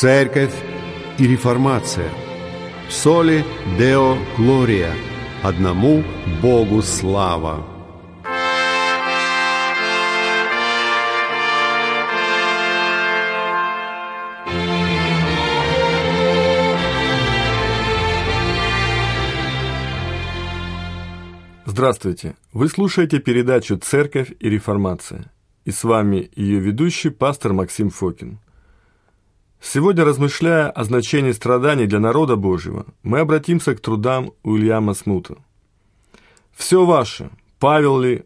Церковь и реформация. Соли Део Глория. Одному Богу слава. Здравствуйте! Вы слушаете передачу «Церковь и реформация». И с вами ее ведущий пастор Максим Фокин – Сегодня, размышляя о значении страданий для народа Божьего, мы обратимся к трудам Уильяма Смута. «Все ваше, Павел ли,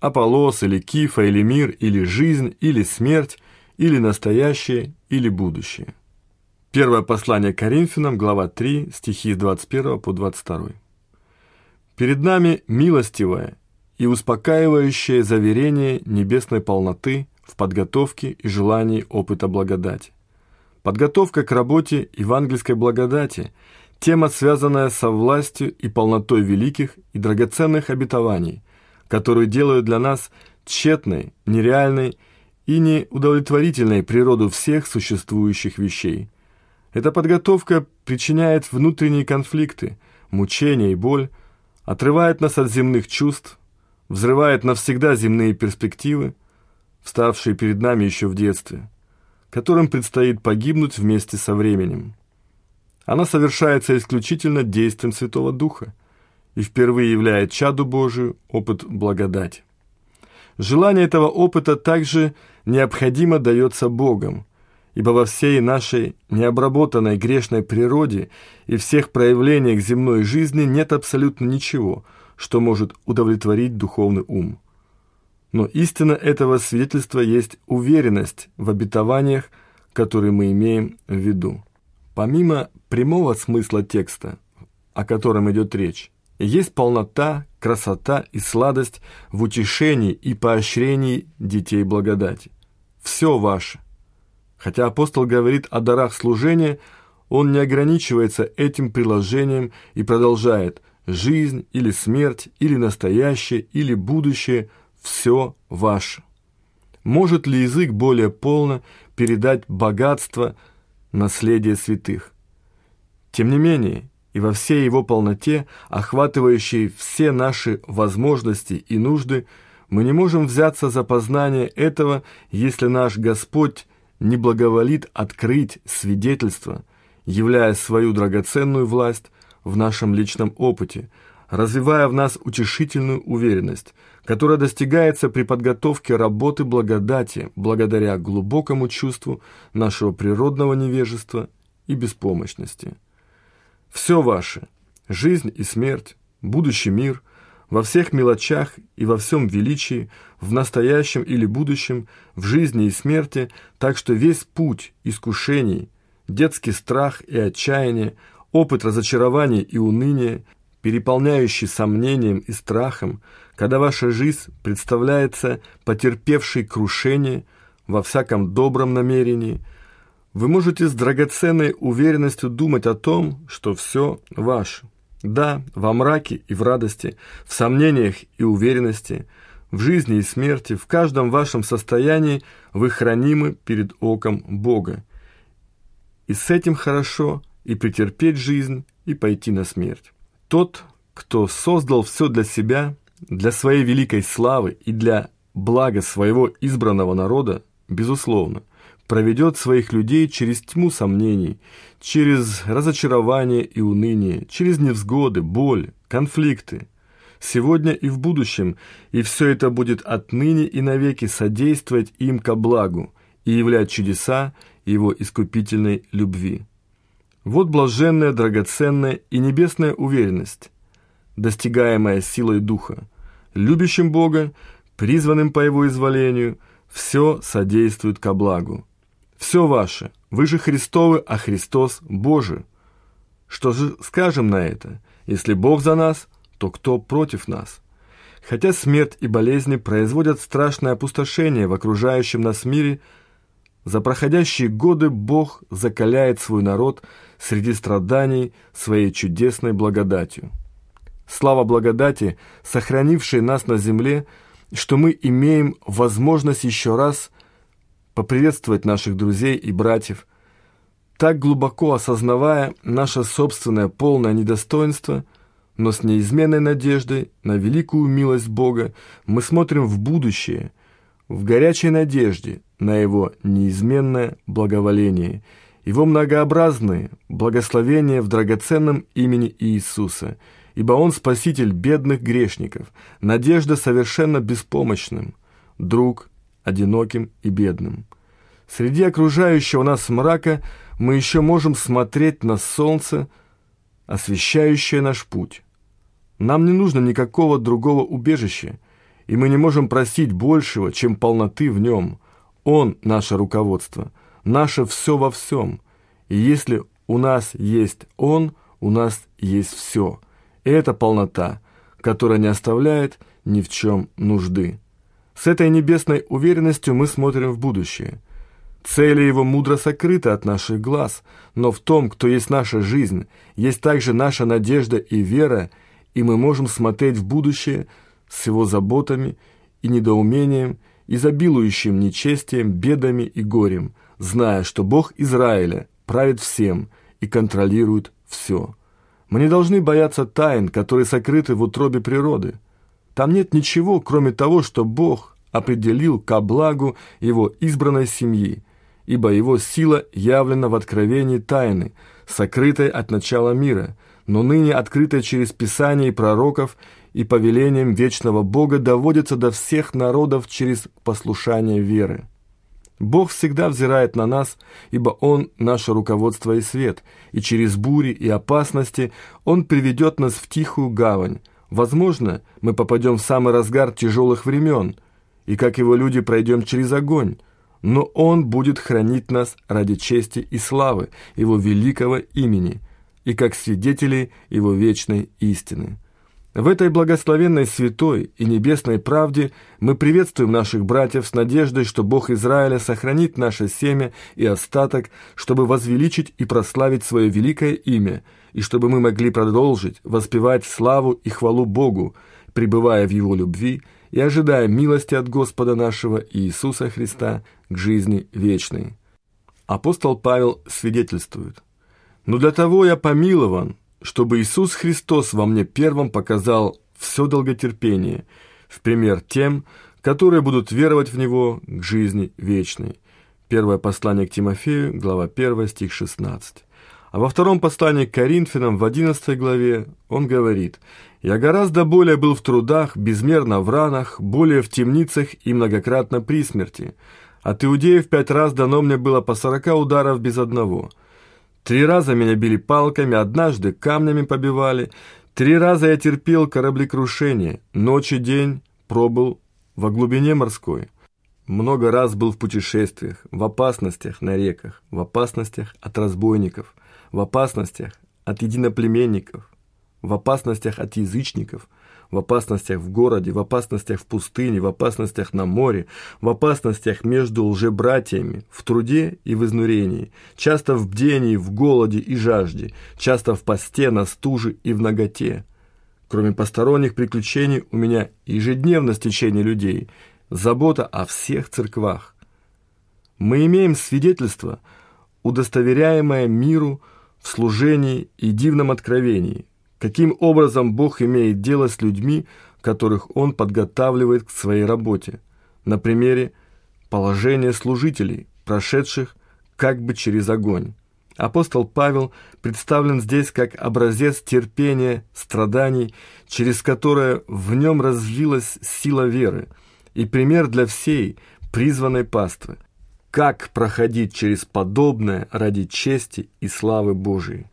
Аполлос или Кифа или мир, или жизнь, или смерть, или настоящее, или будущее». Первое послание Коринфянам, глава 3, стихи с 21 по 22. Перед нами милостивое и успокаивающее заверение небесной полноты в подготовке и желании опыта благодати. Подготовка к работе евангельской благодати – тема, связанная со властью и полнотой великих и драгоценных обетований, которые делают для нас тщетной, нереальной и неудовлетворительной природу всех существующих вещей. Эта подготовка причиняет внутренние конфликты, мучения и боль, отрывает нас от земных чувств, взрывает навсегда земные перспективы, вставшие перед нами еще в детстве – которым предстоит погибнуть вместе со временем. Она совершается исключительно действием Святого Духа и впервые являет чаду Божию опыт благодати. Желание этого опыта также необходимо дается Богом, ибо во всей нашей необработанной грешной природе и всех проявлениях земной жизни нет абсолютно ничего, что может удовлетворить духовный ум. Но истина этого свидетельства есть уверенность в обетованиях, которые мы имеем в виду. Помимо прямого смысла текста, о котором идет речь, есть полнота, красота и сладость в утешении и поощрении детей благодати. Все ваше. Хотя апостол говорит о дарах служения, он не ограничивается этим приложением и продолжает «жизнь или смерть, или настоящее, или будущее – все ваше. Может ли язык более полно передать богатство наследия святых? Тем не менее, и во всей его полноте, охватывающей все наши возможности и нужды, мы не можем взяться за познание этого, если наш Господь не благоволит открыть свидетельство, являя свою драгоценную власть в нашем личном опыте, развивая в нас утешительную уверенность, которая достигается при подготовке работы благодати благодаря глубокому чувству нашего природного невежества и беспомощности. Все ваше – жизнь и смерть, будущий мир – во всех мелочах и во всем величии, в настоящем или будущем, в жизни и смерти, так что весь путь искушений, детский страх и отчаяние, опыт разочарования и уныния – переполняющий сомнением и страхом, когда ваша жизнь представляется потерпевшей крушение во всяком добром намерении, вы можете с драгоценной уверенностью думать о том, что все ваше. Да, во мраке и в радости, в сомнениях и уверенности, в жизни и смерти, в каждом вашем состоянии вы хранимы перед оком Бога. И с этим хорошо и претерпеть жизнь, и пойти на смерть. Тот, кто создал все для себя, для своей великой славы и для блага своего избранного народа, безусловно, проведет своих людей через тьму сомнений, через разочарование и уныние, через невзгоды, боль, конфликты, сегодня и в будущем, и все это будет отныне и навеки содействовать им ко благу и являть чудеса его искупительной любви. Вот блаженная, драгоценная и небесная уверенность, достигаемая силой Духа, любящим Бога, призванным по Его изволению, все содействует ко благу. Все ваше, вы же Христовы, а Христос Божий. Что же скажем на это? Если Бог за нас, то кто против нас? Хотя смерть и болезни производят страшное опустошение в окружающем нас мире – за проходящие годы Бог закаляет свой народ среди страданий своей чудесной благодатью. Слава благодати, сохранившей нас на земле, что мы имеем возможность еще раз поприветствовать наших друзей и братьев, так глубоко осознавая наше собственное полное недостоинство, но с неизменной надеждой на великую милость Бога мы смотрим в будущее, в горячей надежде на Его неизменное благоволение, Его многообразные благословения в драгоценном имени Иисуса, ибо Он спаситель бедных грешников, надежда совершенно беспомощным, друг одиноким и бедным. Среди окружающего нас мрака – мы еще можем смотреть на солнце, освещающее наш путь. Нам не нужно никакого другого убежища, и мы не можем просить большего, чем полноты в нем. Он – наше руководство, наше все во всем. И если у нас есть Он, у нас есть все. И это полнота, которая не оставляет ни в чем нужды. С этой небесной уверенностью мы смотрим в будущее – Цели его мудро сокрыты от наших глаз, но в том, кто есть наша жизнь, есть также наша надежда и вера, и мы можем смотреть в будущее с его заботами и недоумением, изобилующим нечестием, бедами и горем, зная, что Бог Израиля правит всем и контролирует все. Мы не должны бояться тайн, которые сокрыты в утробе природы. Там нет ничего, кроме того, что Бог определил ко благу его избранной семьи – ибо его сила явлена в откровении тайны, сокрытой от начала мира, но ныне открытой через Писание и пророков и повелением вечного Бога доводится до всех народов через послушание веры. Бог всегда взирает на нас, ибо Он – наше руководство и свет, и через бури и опасности Он приведет нас в тихую гавань. Возможно, мы попадем в самый разгар тяжелых времен, и, как Его люди, пройдем через огонь, но Он будет хранить нас ради чести и славы Его великого имени и как свидетелей Его вечной истины. В этой благословенной святой и небесной правде мы приветствуем наших братьев с надеждой, что Бог Израиля сохранит наше семя и остаток, чтобы возвеличить и прославить свое великое имя, и чтобы мы могли продолжить воспевать славу и хвалу Богу, пребывая в Его любви и ожидая милости от Господа нашего Иисуса Христа к жизни вечной. Апостол Павел свидетельствует, «Но для того я помилован, чтобы Иисус Христос во мне первым показал все долготерпение, в пример тем, которые будут веровать в Него к жизни вечной». Первое послание к Тимофею, глава 1, стих 16. А во втором послании к Коринфянам в 11 главе он говорит «Я гораздо более был в трудах, безмерно в ранах, более в темницах и многократно при смерти. От иудеев пять раз дано мне было по сорока ударов без одного. Три раза меня били палками, однажды камнями побивали, три раза я терпел кораблекрушение, ночь и день пробыл во глубине морской». Много раз был в путешествиях, в опасностях на реках, в опасностях от разбойников, в опасностях от единоплеменников, в опасностях от язычников, в опасностях в городе, в опасностях в пустыне, в опасностях на море, в опасностях между лжебратьями, в труде и в изнурении, часто в бдении, в голоде и жажде, часто в посте, на стуже и в наготе. Кроме посторонних приключений у меня ежедневно стечение людей, забота о всех церквах. Мы имеем свидетельство, удостоверяемое миру, в служении и дивном откровении, каким образом Бог имеет дело с людьми, которых Он подготавливает к своей работе, на примере положения служителей, прошедших как бы через огонь. Апостол Павел представлен здесь как образец терпения, страданий, через которое в нем развилась сила веры, и пример для всей призванной паствы – как проходить через подобное ради чести и славы Божией.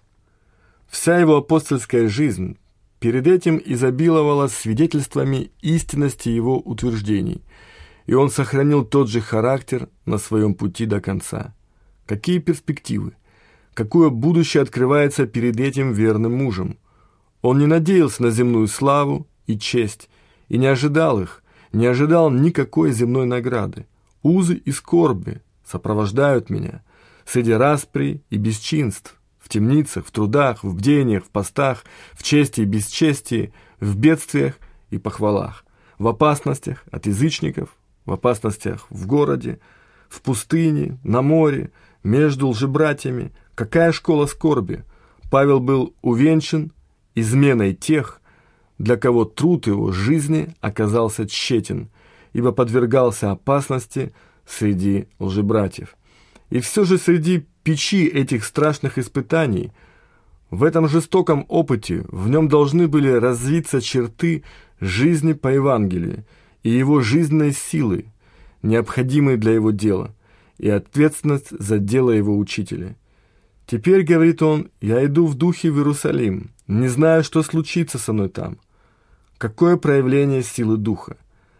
Вся его апостольская жизнь перед этим изобиловала свидетельствами истинности его утверждений, и он сохранил тот же характер на своем пути до конца. Какие перспективы? Какое будущее открывается перед этим верным мужем? Он не надеялся на земную славу и честь, и не ожидал их, не ожидал никакой земной награды. Узы и скорби, сопровождают меня среди распри и бесчинств, в темницах, в трудах, в бдениях, в постах, в чести и бесчестии, в бедствиях и похвалах, в опасностях от язычников, в опасностях в городе, в пустыне, на море, между лжебратьями, Какая школа скорби? Павел был увенчан изменой тех, для кого труд его жизни оказался тщетен, ибо подвергался опасности среди лжебратьев. И все же среди печи этих страшных испытаний, в этом жестоком опыте, в нем должны были развиться черты жизни по Евангелию и его жизненной силы, необходимые для его дела, и ответственность за дело его учителя. Теперь, говорит он, я иду в духе в Иерусалим, не знаю, что случится со мной там. Какое проявление силы духа?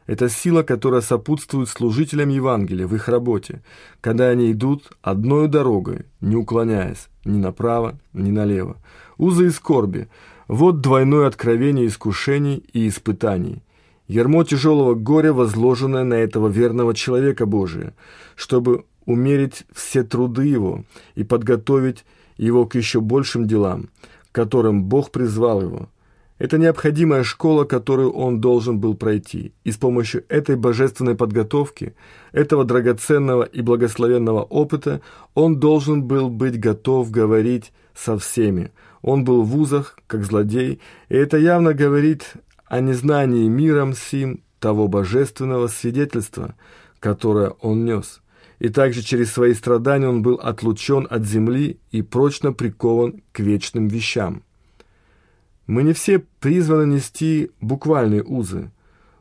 Это сила, которая сопутствует служителям Евангелия в их работе, когда они идут одной дорогой, не уклоняясь ни направо, ни налево. Узы и скорби – вот двойное откровение искушений и испытаний. Ярмо тяжелого горя, возложенное на этого верного человека Божия, чтобы умерить все труды его и подготовить его к еще большим делам, к которым Бог призвал его – это необходимая школа, которую он должен был пройти, и с помощью этой божественной подготовки, этого драгоценного и благословенного опыта, он должен был быть готов говорить со всеми. Он был в вузах, как злодей, и это явно говорит о незнании миром сим того божественного свидетельства, которое он нес. И также через свои страдания он был отлучен от земли и прочно прикован к вечным вещам. Мы не все призваны нести буквальные узы,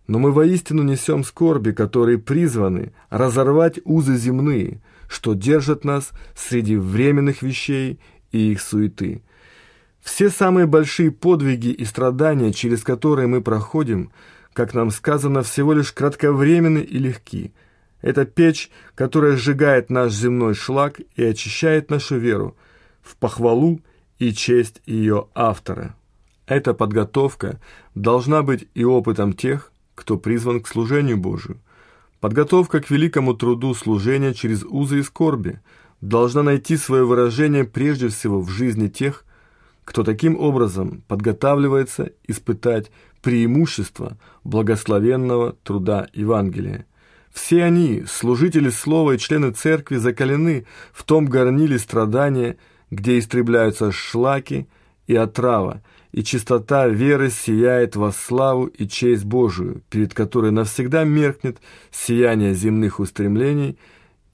но мы воистину несем скорби, которые призваны разорвать узы земные, что держат нас среди временных вещей и их суеты. Все самые большие подвиги и страдания, через которые мы проходим, как нам сказано, всего лишь кратковременны и легки. Это печь, которая сжигает наш земной шлак и очищает нашу веру в похвалу и честь ее автора. Эта подготовка должна быть и опытом тех, кто призван к служению Божию. Подготовка к великому труду служения через узы и скорби должна найти свое выражение прежде всего в жизни тех, кто таким образом подготавливается испытать преимущество благословенного труда Евангелия. Все они, служители слова и члены церкви, закалены в том горниле страдания, где истребляются шлаки и отрава, и чистота веры сияет во славу и честь Божию, перед которой навсегда меркнет сияние земных устремлений,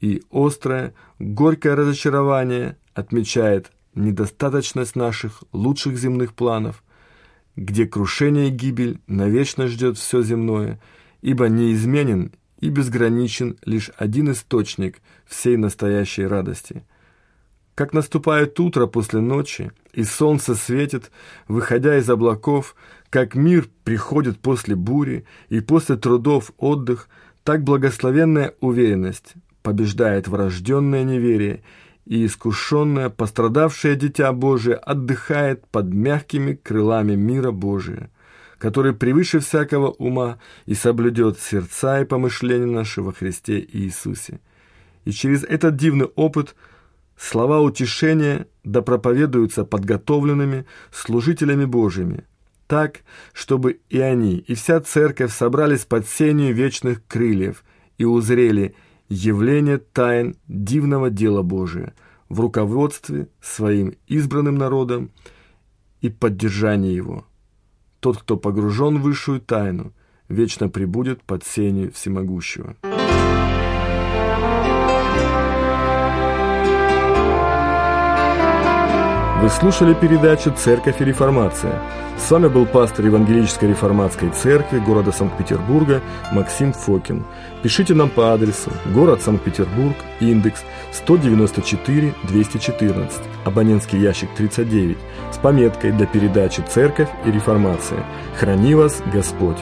и острое, горькое разочарование отмечает недостаточность наших лучших земных планов, где крушение и гибель навечно ждет все земное, ибо неизменен и безграничен лишь один источник всей настоящей радости – как наступает утро после ночи, и солнце светит, выходя из облаков, как мир приходит после бури, и после трудов отдых, так благословенная уверенность побеждает врожденное неверие, и искушенное, пострадавшее Дитя Божие отдыхает под мягкими крылами мира Божия, который превыше всякого ума и соблюдет сердца и помышления нашего Христе Иисусе. И через этот дивный опыт – Слова утешения да проповедуются подготовленными служителями Божьими, так, чтобы и они, и вся церковь собрались под сенью вечных крыльев и узрели явление тайн дивного дела Божия в руководстве своим избранным народом и поддержании его. Тот, кто погружен в высшую тайну, вечно пребудет под сенью всемогущего. Вы слушали передачу «Церковь и реформация». С вами был пастор Евангелической реформатской церкви города Санкт-Петербурга Максим Фокин. Пишите нам по адресу город Санкт-Петербург, индекс 194-214, абонентский ящик 39, с пометкой для передачи «Церковь и реформация». Храни вас Господь!